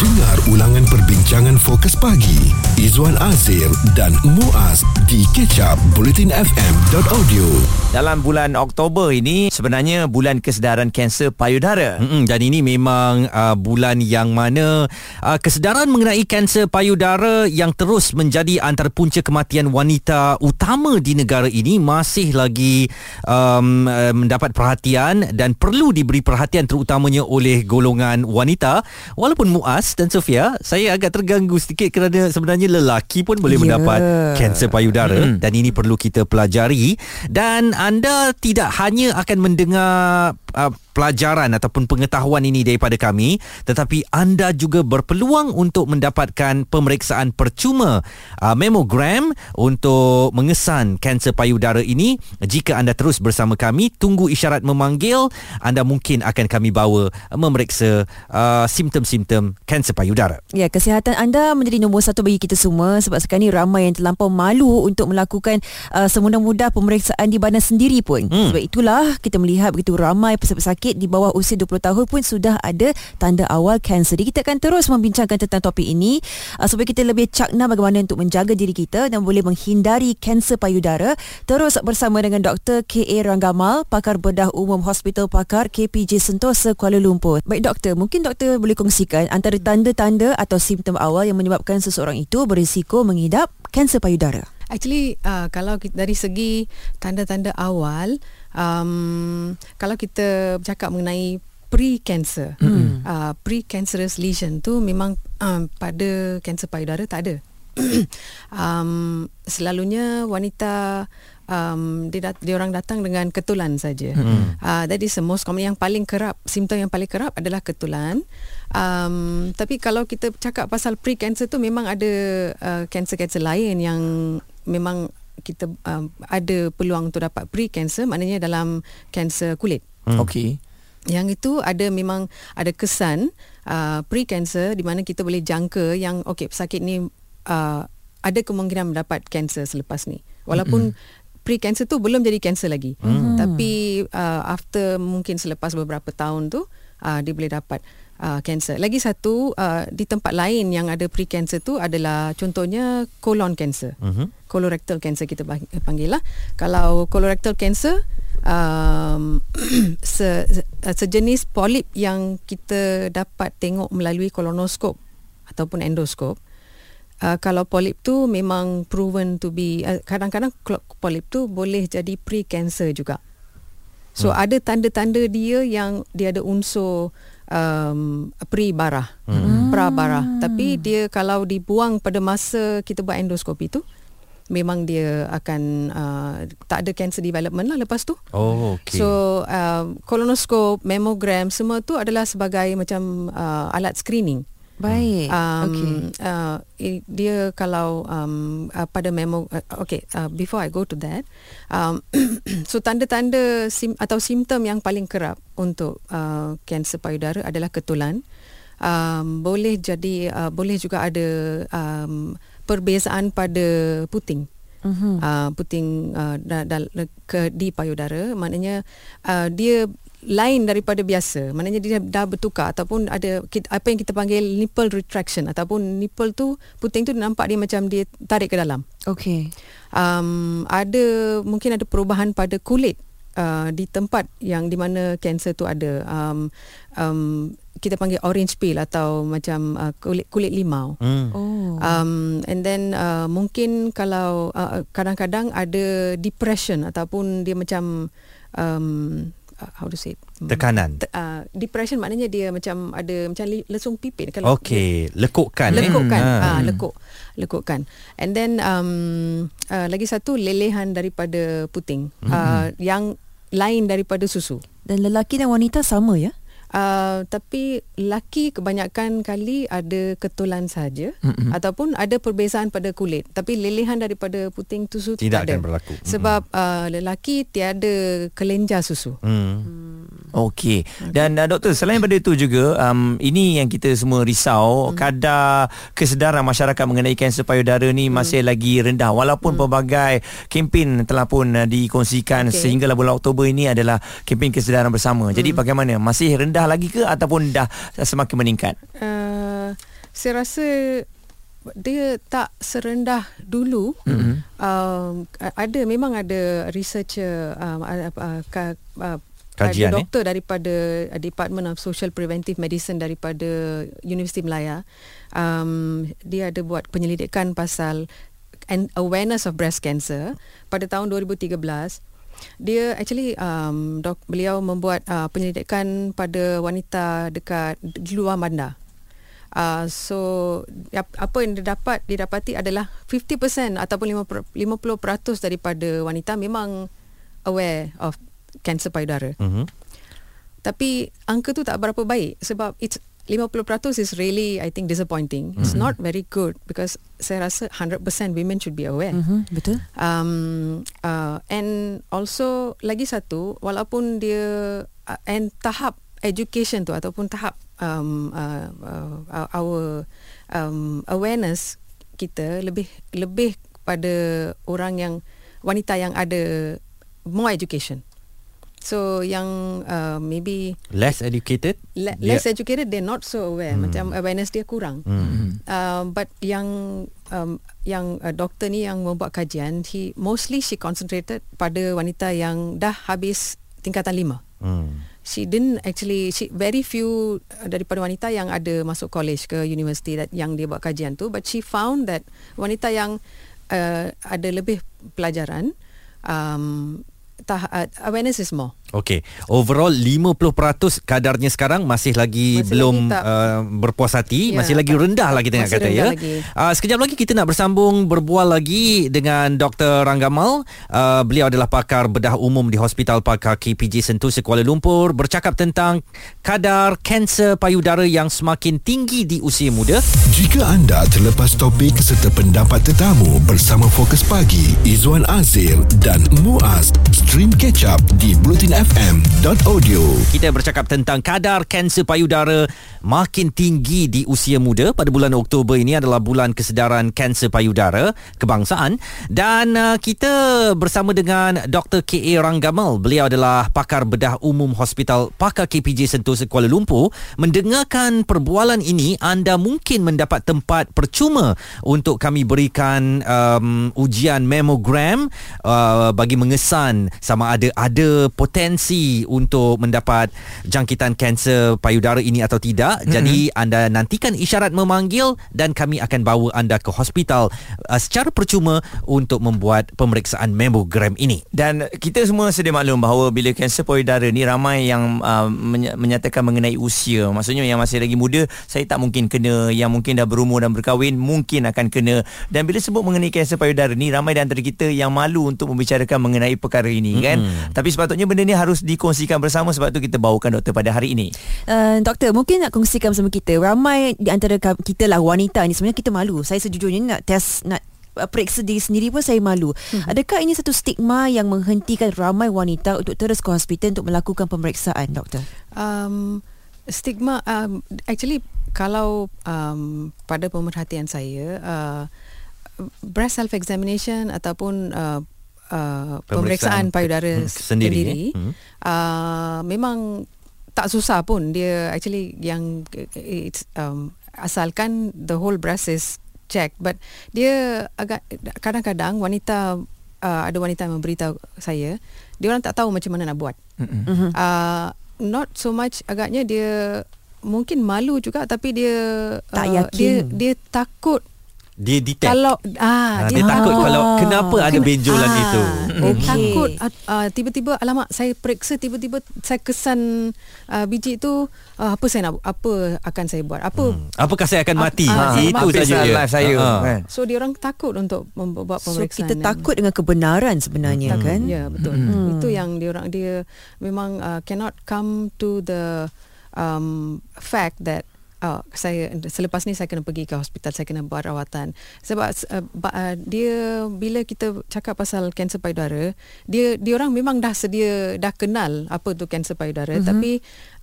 Dengar ulangan perbincangan fokus pagi Izwan Azir dan Muaz di kecap bulletinfm.audio Dalam bulan Oktober ini sebenarnya bulan kesedaran kanser payudara. Mm-mm, dan ini memang uh, bulan yang mana uh, kesedaran mengenai kanser payudara yang terus menjadi antara punca kematian wanita utama di negara ini masih lagi um, uh, mendapat perhatian dan perlu diberi perhatian terutamanya oleh golongan wanita. Walaupun Muaz dan Sofia, saya agak terganggu sedikit kerana sebenarnya lelaki pun boleh Ya. mendapat kanser payudara mm. dan ini perlu kita pelajari dan anda tidak hanya akan mendengar uh, pelajaran ataupun pengetahuan ini daripada kami tetapi anda juga berpeluang untuk mendapatkan pemeriksaan percuma uh, mammogram untuk mengesan kanser payudara ini jika anda terus bersama kami tunggu isyarat memanggil anda mungkin akan kami bawa memeriksa uh, simptom-simptom kanser payudara Ya, kesihatan anda menjadi nombor satu bagi kita semua sebab sekarang ni ramai yang terlampau malu untuk melakukan uh, semudah-mudah pemeriksaan di badan sendiri pun. Hmm. Sebab itulah kita melihat begitu ramai pesakit-pesakit di bawah usia 20 tahun pun sudah ada tanda awal kanser. Jadi kita akan terus membincangkan tentang topik ini uh, supaya kita lebih cakna bagaimana untuk menjaga diri kita dan boleh menghindari kanser payudara. Terus bersama dengan Dr. K.A. Ranggamal, pakar bedah umum Hospital Pakar KPJ Sentosa Kuala Lumpur. Baik doktor, mungkin doktor boleh kongsikan antara tanda-tanda atau simptom awal yang menyebabkan seseorang itu berisiko mengidap kanser payudara. Actually uh, kalau kita, dari segi tanda-tanda awal um, kalau kita bercakap mengenai pre-cancer mm-hmm. uh, pre-cancerous lesion tu memang um, pada kanser payudara tak ada um, selalunya wanita um, dia, dat- dia orang datang dengan ketulan saja. Hmm. Uh, that is the most common yang paling kerap simptom yang paling kerap adalah ketulan. Um, tapi kalau kita cakap pasal pre-cancer tu memang ada uh, cancer-cancer lain yang memang kita um, ada peluang untuk dapat pre-cancer maknanya dalam kanser kulit. Hmm. Okey. Yang itu ada memang ada kesan uh, pre-cancer di mana kita boleh jangka yang okey pesakit ni uh, ada kemungkinan mendapat kanser selepas ni. Walaupun mm-hmm. pre-cancer tu belum jadi kanser lagi. Mm. Tapi uh, after mungkin selepas beberapa tahun tu uh, dia boleh dapat uh, kanser. Lagi satu uh, di tempat lain yang ada pre-cancer tu adalah contohnya colon cancer. Mm-hmm. Colorectal cancer kita bang- panggil lah. Kalau colorectal cancer um, se, se, sejenis polip yang kita dapat tengok melalui kolonoskop ataupun endoskop Uh, kalau polip tu memang proven to be uh, kadang-kadang polip tu boleh jadi pre-cancer juga. So hmm. ada tanda-tanda dia yang dia ada unsur um, pre-barah, hmm. pra-barah. Tapi dia kalau dibuang pada masa kita buat endoskopi tu memang dia akan uh, tak ada cancer development lah lepas tu. Oh, okey. So uh, kolonoskop, mammogram semua tu adalah sebagai macam uh, alat screening. Baik. Um, Okey. uh, dia kalau um, uh, pada memo uh, okay uh, before I go to that um, so tanda-tanda sim, atau simptom yang paling kerap untuk uh, kanser payudara adalah ketulan um, boleh jadi uh, boleh juga ada um, perbezaan pada puting Mhm. uh, puting uh, da, da, ke di payudara maknanya uh, dia lain daripada biasa maknanya dia dah bertukar ataupun ada apa yang kita panggil nipple retraction ataupun nipple tu puting tu nampak dia macam dia tarik ke dalam Okey. um, ada mungkin ada perubahan pada kulit uh, di tempat yang di mana kanser tu ada um, um, kita panggil orange peel atau macam uh, kulit kulit limau Hmm. Oh. Um, and then uh, mungkin kalau uh, kadang-kadang ada depression ataupun dia macam um, uh, how to say it? Hmm. Tekanan. Te- uh, depression maknanya dia macam ada macam lesung pipit kalau Okey, lekukkan eh. lekukkan Ha. ah lekuk lekukkan and then um, uh, lagi satu lelehan daripada puting mm-hmm. uh, yang lain daripada susu Dan lelaki dan wanita sama ya? Uh, tapi laki kebanyakan kali ada ketulan saja mm-hmm. ataupun ada perbezaan pada kulit tapi lelehan daripada puting susu Tidak tak ada akan berlaku. sebab uh, lelaki tiada kelenjar susu Hmm. Okey. Dan uh, doktor selain daripada itu juga um, ini yang kita semua risau hmm. kadar kesedaran masyarakat mengenai kanser payudara ni hmm. masih lagi rendah walaupun hmm. pelbagai kempen telah pun uh, dikongsikan okay. Okey. sehinggalah bulan Oktober ini adalah kempen kesedaran bersama. Hmm. Jadi bagaimana? Masih rendah lagi ke ataupun dah semakin meningkat? Uh, saya rasa dia tak serendah dulu. Mm-hmm. Um, ada memang ada researcher um, uh, uh, ka, uh, Kajian, ada doktor eh? daripada uh, Department of Social Preventive Medicine daripada Universiti Melaya. Um, dia ada buat penyelidikan pasal and awareness of breast cancer pada tahun 2013 dia actually um, dok, beliau membuat uh, penyelidikan pada wanita dekat di luar bandar Uh, so apa yang didapat didapati adalah 50% ataupun 50% daripada wanita memang aware of kanser payudara. Mm-hmm. Tapi angka tu tak berapa baik sebab it's 50% is really I think disappointing. Mm-hmm. It's not very good because saya rasa 100% women should be aware. Mm-hmm. Betul. Um, uh, and also lagi satu walaupun dia uh, and tahap education tu ataupun tahap um, uh, uh, our um, awareness kita lebih lebih pada orang yang wanita yang ada more education. So yang uh, maybe less educated, le- less yeah. educated, they're not so aware. Hmm. Macam awareness dia kurang. Hmm. Uh, but yang um, yang uh, doktor ni yang membuat kajian, he mostly she concentrated pada wanita yang dah habis tingkatan lima. Hmm she didn't actually she very few uh, daripada wanita yang ada masuk college ke university that yang dia buat kajian tu but she found that wanita yang uh, ada lebih pelajaran um tah, uh, awareness is more Okey, overall 50% kadarnya sekarang masih lagi masih belum lagi uh, berpuas hati, ya, masih lagi rendah lagi tengah kata ya. Uh, sekejap lagi kita nak bersambung berbual lagi dengan Dr. Ranggamal. Uh, beliau adalah pakar bedah umum di Hospital Pakar KPJ Sentosa Kuala Lumpur bercakap tentang kadar kanser payudara yang semakin tinggi di usia muda. Jika anda terlepas topik serta pendapat tetamu bersama Fokus Pagi, Izwan Azir dan Muaz, stream catch up di Blutin fm.audio. Kita bercakap tentang kadar kanser payudara makin tinggi di usia muda. Pada bulan Oktober ini adalah bulan kesedaran kanser payudara kebangsaan dan uh, kita bersama dengan Dr. KA Ranggamal. Beliau adalah pakar bedah umum Hospital Pakar KPJ Sentosa Kuala Lumpur. Mendengarkan perbualan ini, anda mungkin mendapat tempat percuma untuk kami berikan um, ujian mammogram uh, bagi mengesan sama ada ada potensi potensi untuk mendapat jangkitan kanser payudara ini atau tidak. Mm-hmm. Jadi anda nantikan isyarat memanggil dan kami akan bawa anda ke hospital uh, secara percuma untuk membuat pemeriksaan mammogram ini. Dan kita semua sedia maklum bahawa bila kanser payudara ni ramai yang uh, menyatakan mengenai usia. Maksudnya yang masih lagi muda saya tak mungkin kena, yang mungkin dah berumur dan berkahwin mungkin akan kena. Dan bila sebut mengenai kanser payudara ni ramai di antara kita yang malu untuk membicarakan mengenai perkara ini mm-hmm. kan. Tapi sepatutnya benda ni harus dikongsikan bersama sebab tu kita bawakan doktor pada hari ini. Uh, doktor, mungkin nak kongsikan bersama kita. Ramai di antara kita lah wanita ni sebenarnya kita malu. Saya sejujurnya nak test nak uh, periksa diri sendiri pun saya malu. Hmm. Adakah ini satu stigma yang menghentikan ramai wanita untuk terus ke hospital untuk melakukan pemeriksaan, doktor? Um, stigma um, actually kalau um, pada pemerhatian saya uh, breast self examination ataupun uh, uh, pemeriksaan, payudara hmm, sendiri, sendiri eh? hmm. uh, memang tak susah pun dia actually yang it's um, asalkan the whole breast is check but dia agak kadang-kadang wanita uh, ada wanita yang memberitahu saya dia orang tak tahu macam mana nak buat mm-hmm. uh, not so much agaknya dia mungkin malu juga tapi dia tak uh, yakin dia dia takut dia detect. Kalau ah, dia, dia takut ah, kalau kenapa ada benjolan ah, itu? okay. takut. Uh, tiba-tiba alamak saya periksa tiba-tiba saya kesan uh, biji itu uh, apa saya nak apa akan saya buat? Apa? Hmm. apakah saya akan mati? uh, uh, itu saja. Life saya uh. kan? So dia orang takut untuk membuat pemeriksaan so kita takut dengan kebenaran sebenarnya hmm. kan? Ya betul. Hmm. itu yang dia orang dia memang uh, cannot come to the um, fact that uh, saya selepas ni saya kena pergi ke hospital saya kena buat rawatan sebab uh, uh, dia bila kita cakap pasal kanser payudara dia dia orang memang dah sedia dah kenal apa tu kanser payudara mm-hmm. tapi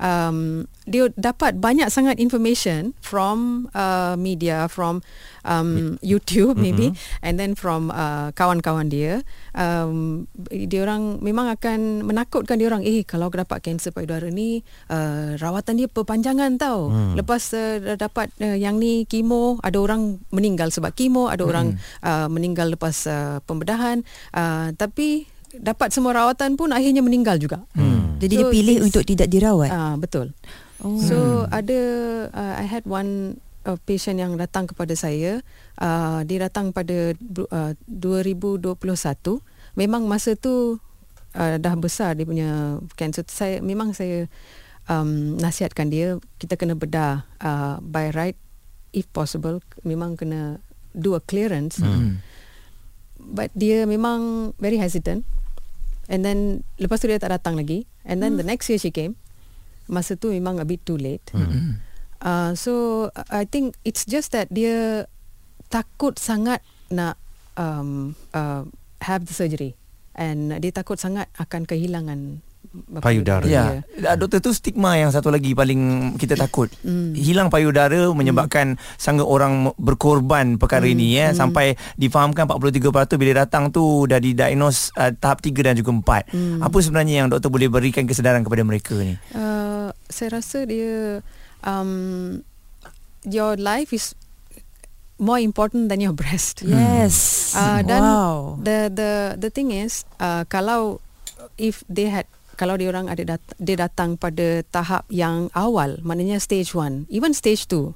um, dia dapat banyak sangat information from uh, media from um, YouTube mm-hmm. maybe and then from uh, kawan-kawan dia um, dia orang memang akan menakutkan dia orang eh kalau dapat kanser payudara ni uh, rawatan dia perpanjangan tau mm. lepas dah dapat uh, yang ni kemo ada orang meninggal sebab kemo ada hmm. orang uh, meninggal lepas uh, pembedahan uh, tapi dapat semua rawatan pun akhirnya meninggal juga Hmm. Jadi so, dia pilih untuk tidak dirawat. uh, betul Oh. So ada uh, I had one uh, patient yang datang kepada saya. Uh, dia datang pada uh, 2021. Memang masa tu uh, dah besar dia punya cancer. Saya memang saya um, nasihatkan dia kita kena bedah uh, by right if possible memang kena do a clearance. Hmm. But dia memang very hesitant. And then lepas tu dia tak datang lagi. And then the next year she came. Masa tu memang a bit too late. Hmm. Uh, so I think it's just that dia takut sangat nak um, uh, have the surgery. And dia takut sangat akan kehilangan Payudara. Ya, yeah. doktor tu stigma yang satu lagi paling kita takut. Mm. Hilang payudara menyebabkan mm. sangat orang berkorban perkara mm. ini ya mm. sampai difahamkan 43% bila datang tu dah didiagnose uh, tahap 3 dan juga 4. Mm. Apa sebenarnya yang doktor boleh berikan kesedaran kepada mereka ni? Uh, saya rasa dia um, your life is more important than your breast. Yes. Uh, dan wow. the the the thing is uh, kalau if they had kalau dia orang ada dat, dia datang pada tahap yang awal maknanya stage 1 even stage 2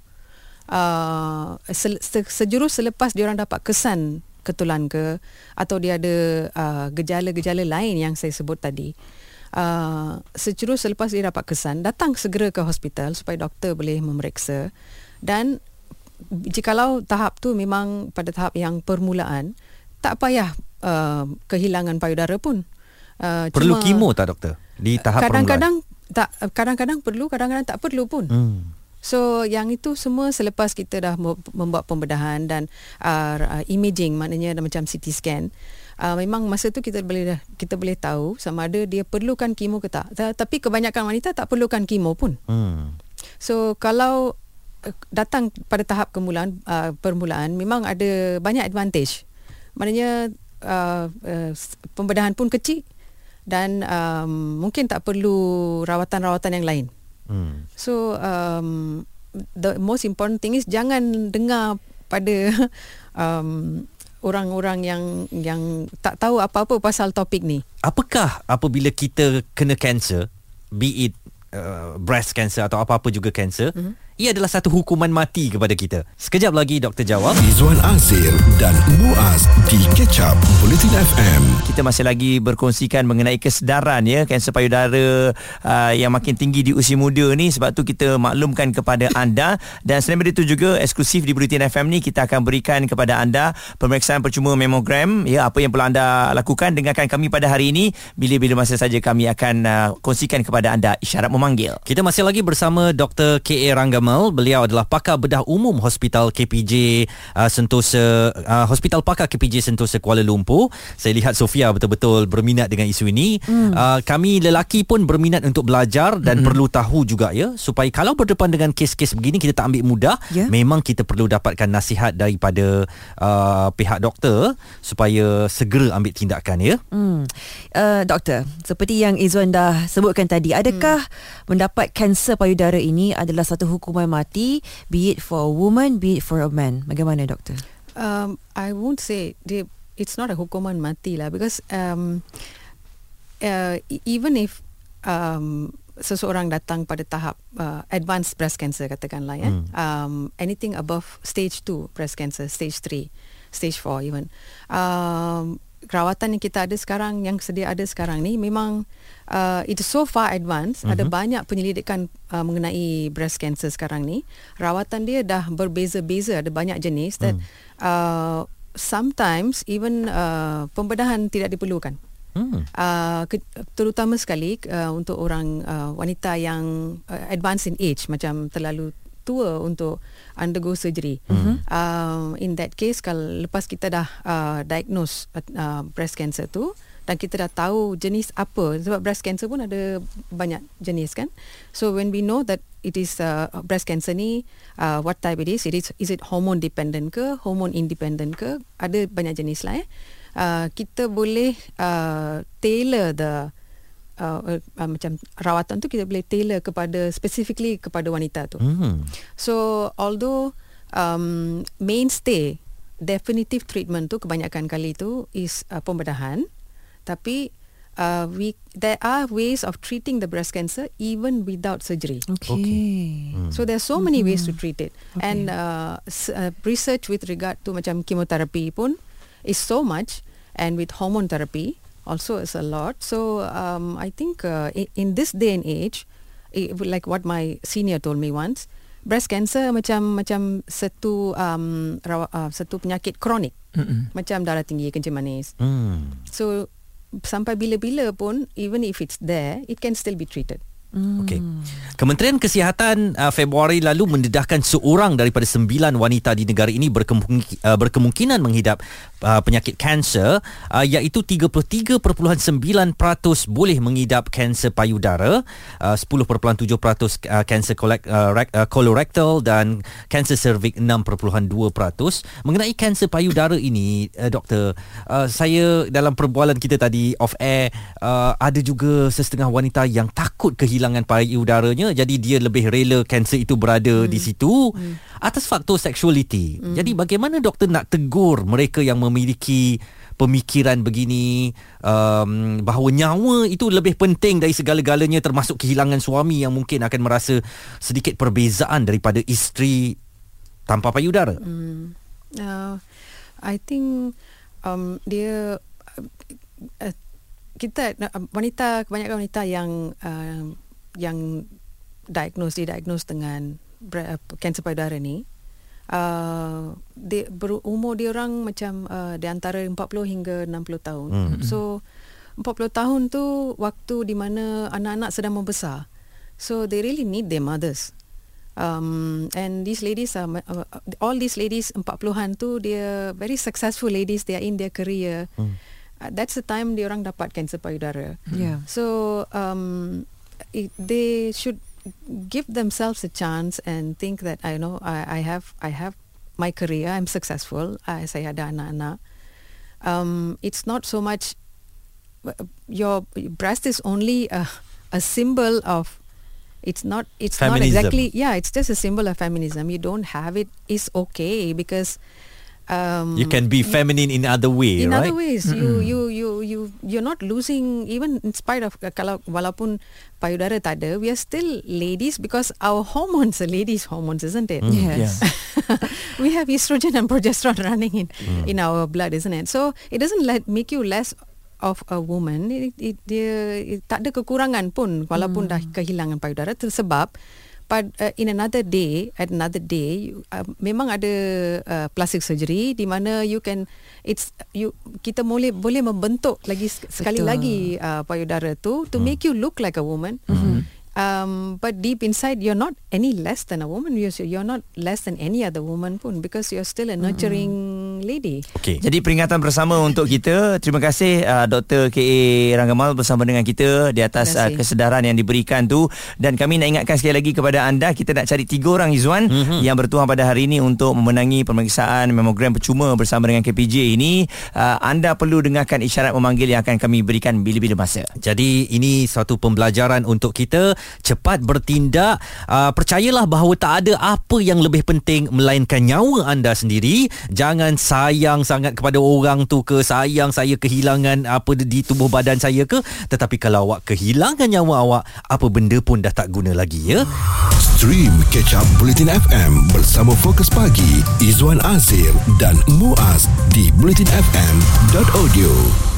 uh, se, se, sejurus selepas dia orang dapat kesan ketulan ke atau dia ada uh, gejala-gejala lain yang saya sebut tadi uh, sejurus selepas dia dapat kesan datang segera ke hospital supaya doktor boleh memeriksa dan jikalau tahap tu memang pada tahap yang permulaan tak payah uh, kehilangan payudara pun uh, Perlu cuma kemo tak doktor? Di tahap kadang-kadang tak kadang-kadang perlu kadang-kadang tak perlu pun permulaan? Hmm. So yang itu semua selepas kita dah me- membuat pembedahan dan uh, imaging maknanya macam CT scan uh, memang masa tu kita boleh kita boleh tahu sama ada dia perlukan kemo ke tak. Ta- Tapi kebanyakan wanita tak perlukan kemo pun. Hmm. So kalau uh, datang pada tahap kemulaan uh, permulaan memang ada banyak advantage. Maknanya uh, uh, pembedahan pun kecil dan um, mungkin tak perlu rawatan-rawatan yang lain. Hmm. So um, the most important thing is jangan dengar pada um, orang-orang yang yang tak tahu apa-apa pasal topik ni. Apakah apabila kita kena cancer, be it uh, breast cancer atau apa-apa juga cancer, mm-hmm. Ia adalah satu hukuman mati kepada kita. Sekejap lagi doktor jawab. Izwan Azir dan Muaz di Catch Up Bulletin FM. Kita masih lagi berkongsikan mengenai kesedaran ya kanser payudara uh, yang makin tinggi di usia muda ni sebab tu kita maklumkan kepada anda dan selain itu juga eksklusif di Bulletin FM ni kita akan berikan kepada anda pemeriksaan percuma mammogram ya apa yang perlu anda lakukan dengarkan kami pada hari ini bila-bila masa saja kami akan uh, kongsikan kepada anda isyarat memanggil. Kita masih lagi bersama Dr. K.A. Ranggamal. Beliau adalah pakar bedah umum Hospital KPJ uh, Sentosa uh, Hospital Pakar KPJ Sentosa Kuala Lumpur. Saya lihat Sofia betul-betul berminat dengan isu ini. Hmm. Uh, kami lelaki pun berminat untuk belajar dan hmm. perlu tahu juga ya supaya kalau berdepan dengan kes-kes begini kita tak ambil mudah. Ya. Memang kita perlu dapatkan nasihat daripada uh, pihak doktor supaya segera ambil tindakan ya. Hmm. Uh, doktor, seperti yang Izwan dah sebutkan tadi, adakah hmm. mendapat kanser payudara ini adalah satu hukuman mati, be it for a woman, be it for a man? Bagaimana doktor? Um, I won't say dia, it's not a hukuman mati lah because um, uh, e- even if um, seseorang datang pada tahap uh, advanced breast cancer katakanlah ya Hmm. um, anything above stage 2 breast cancer stage 3 stage 4 even um, rawatan yang kita ada sekarang yang sedia ada sekarang ni memang uh, it is so far advanced mm-hmm. ada banyak penyelidikan uh, mengenai breast cancer sekarang ni rawatan dia dah berbeza-beza ada banyak jenis dan Hmm. uh, sometimes even uh, pembedahan tidak diperlukan Hmm. uh, ke, terutama sekali uh, untuk orang uh, wanita yang uh, advanced in age macam terlalu tua untuk undergo surgery. Mm-hmm. Uh, in that case kalau lepas kita dah uh, diagnose uh, breast cancer tu dan kita dah tahu jenis apa sebab breast cancer pun ada banyak jenis kan. So when we know that it is uh, breast cancer ni uh, what type it is, it is is it hormone dependent ke, hormone independent ke, ada banyak jenis lah eh. Uh, kita boleh uh, tailor the uh, uh, macam rawatan tu kita boleh tailor kepada specifically kepada wanita tu. Hmm. So although um, mainstay definitive treatment tu kebanyakan kali tu is uh, pembedahan tapi uh, we there are ways of treating the breast cancer even without surgery. Okay. So there's so many ways to treat it. And uh, s- uh, research with regard to macam chemotherapy pun is so much and with hormone therapy also is a lot. So um, I think uh, in, in this day and age, i like what my senior told me once, breast cancer macam macam satu um, rawa, uh, satu penyakit kronik. Mm-mm. Macam darah tinggi, kencing manis. Hmm. So sampai bila-bila pun even if it's there, it can still be treated. Okey. Kementerian Kesihatan uh, Februari lalu mendedahkan seorang daripada sembilan wanita di negara ini berkemungki, uh, berkemungkinan menghidap uh, penyakit kanser uh, iaitu 33.9% boleh mengidap kanser payudara, uh, 10.7% uh, kanser kolek, uh, rek- uh, colorectal dan kanser cervix 6.2%. Mengenai kanser payudara ini uh, doktor, uh, saya dalam perbualan kita tadi off air uh, ada juga sesetengah wanita yang takut kehilangan payudaranya jadi dia lebih rela kanser itu berada hmm. di situ hmm. atas faktor sexuality. Hmm. Jadi bagaimana doktor nak tegur mereka yang memiliki pemikiran begini um, bahawa nyawa itu lebih penting dari segala-galanya termasuk kehilangan suami yang mungkin akan merasa sedikit perbezaan daripada isteri tanpa payudara. Hmm. Uh, I think um, dia uh, uh, kita uh, wanita kebanyakan wanita yang uh, yang diagnose didiagnose dengan uh, kanser payudara ni uh, dia berumur dia orang macam uh, di antara 40 hingga 60 tahun. Hmm. So 40 tahun tu waktu di mana anak-anak sedang membesar. So they really need their mothers. Um, and these ladies are uh, all these ladies 40-an tu dia very successful ladies they are in their career. Hmm. Uh, that's the time dia orang dapat kanser payudara. Yeah. So um, it, they should give themselves a chance and think that I know I, I have I have my career. I'm successful. I, saya ada anak-anak. Um, it's not so much your breast is only a, a symbol of it's not it's not exactly yeah it's just a symbol of feminism you don't have it is okay because um, You can be feminine in other way, in right? other ways you you you you you're not losing even in spite of kalau walaupun payudara tak ada we are still ladies because our hormones are ladies hormones isn't it? Mm, yes. we have estrogen and progesterone running in mm. in our blood isn't it? So it doesn't let make you less of a woman. It, it, dia it, tak ada kekurangan pun walaupun mm. dah kehilangan payudara. Tersebab but uh, in another day at another day you, uh, memang ada uh, plastic surgery di mana you can it's you kita boleh boleh membentuk lagi sek- sekali Betul. lagi uh, payudara tu to make you look like a woman. Um, but deep inside you're not any less than a woman. You're, you're not less than any other woman pun because you're still a nurturing lady Okey. Jadi peringatan bersama untuk kita. Terima kasih uh, Dr. K.A. Ranggamal bersama dengan kita di atas uh, kesedaran yang diberikan tu dan kami nak ingatkan sekali lagi kepada anda kita nak cari tiga orang Izwan mm-hmm. yang bertuah pada hari ini untuk memenangi pemeriksaan mamogram percuma bersama dengan KPJ ini. Uh, anda perlu dengarkan isyarat memanggil yang akan kami berikan bila-bila masa. Jadi ini satu pembelajaran untuk kita cepat bertindak. Uh, percayalah bahawa tak ada apa yang lebih penting melainkan nyawa anda sendiri. Jangan sayang sangat kepada orang tu ke, sayang saya kehilangan apa di tubuh badan saya ke, tetapi kalau awak kehilangan nyawa awak, apa benda pun dah tak guna lagi ya. Stream Catch Up Bulletin FM bersama Fokus Pagi Izwan Azir dan Muaz di bulletinfm.audio.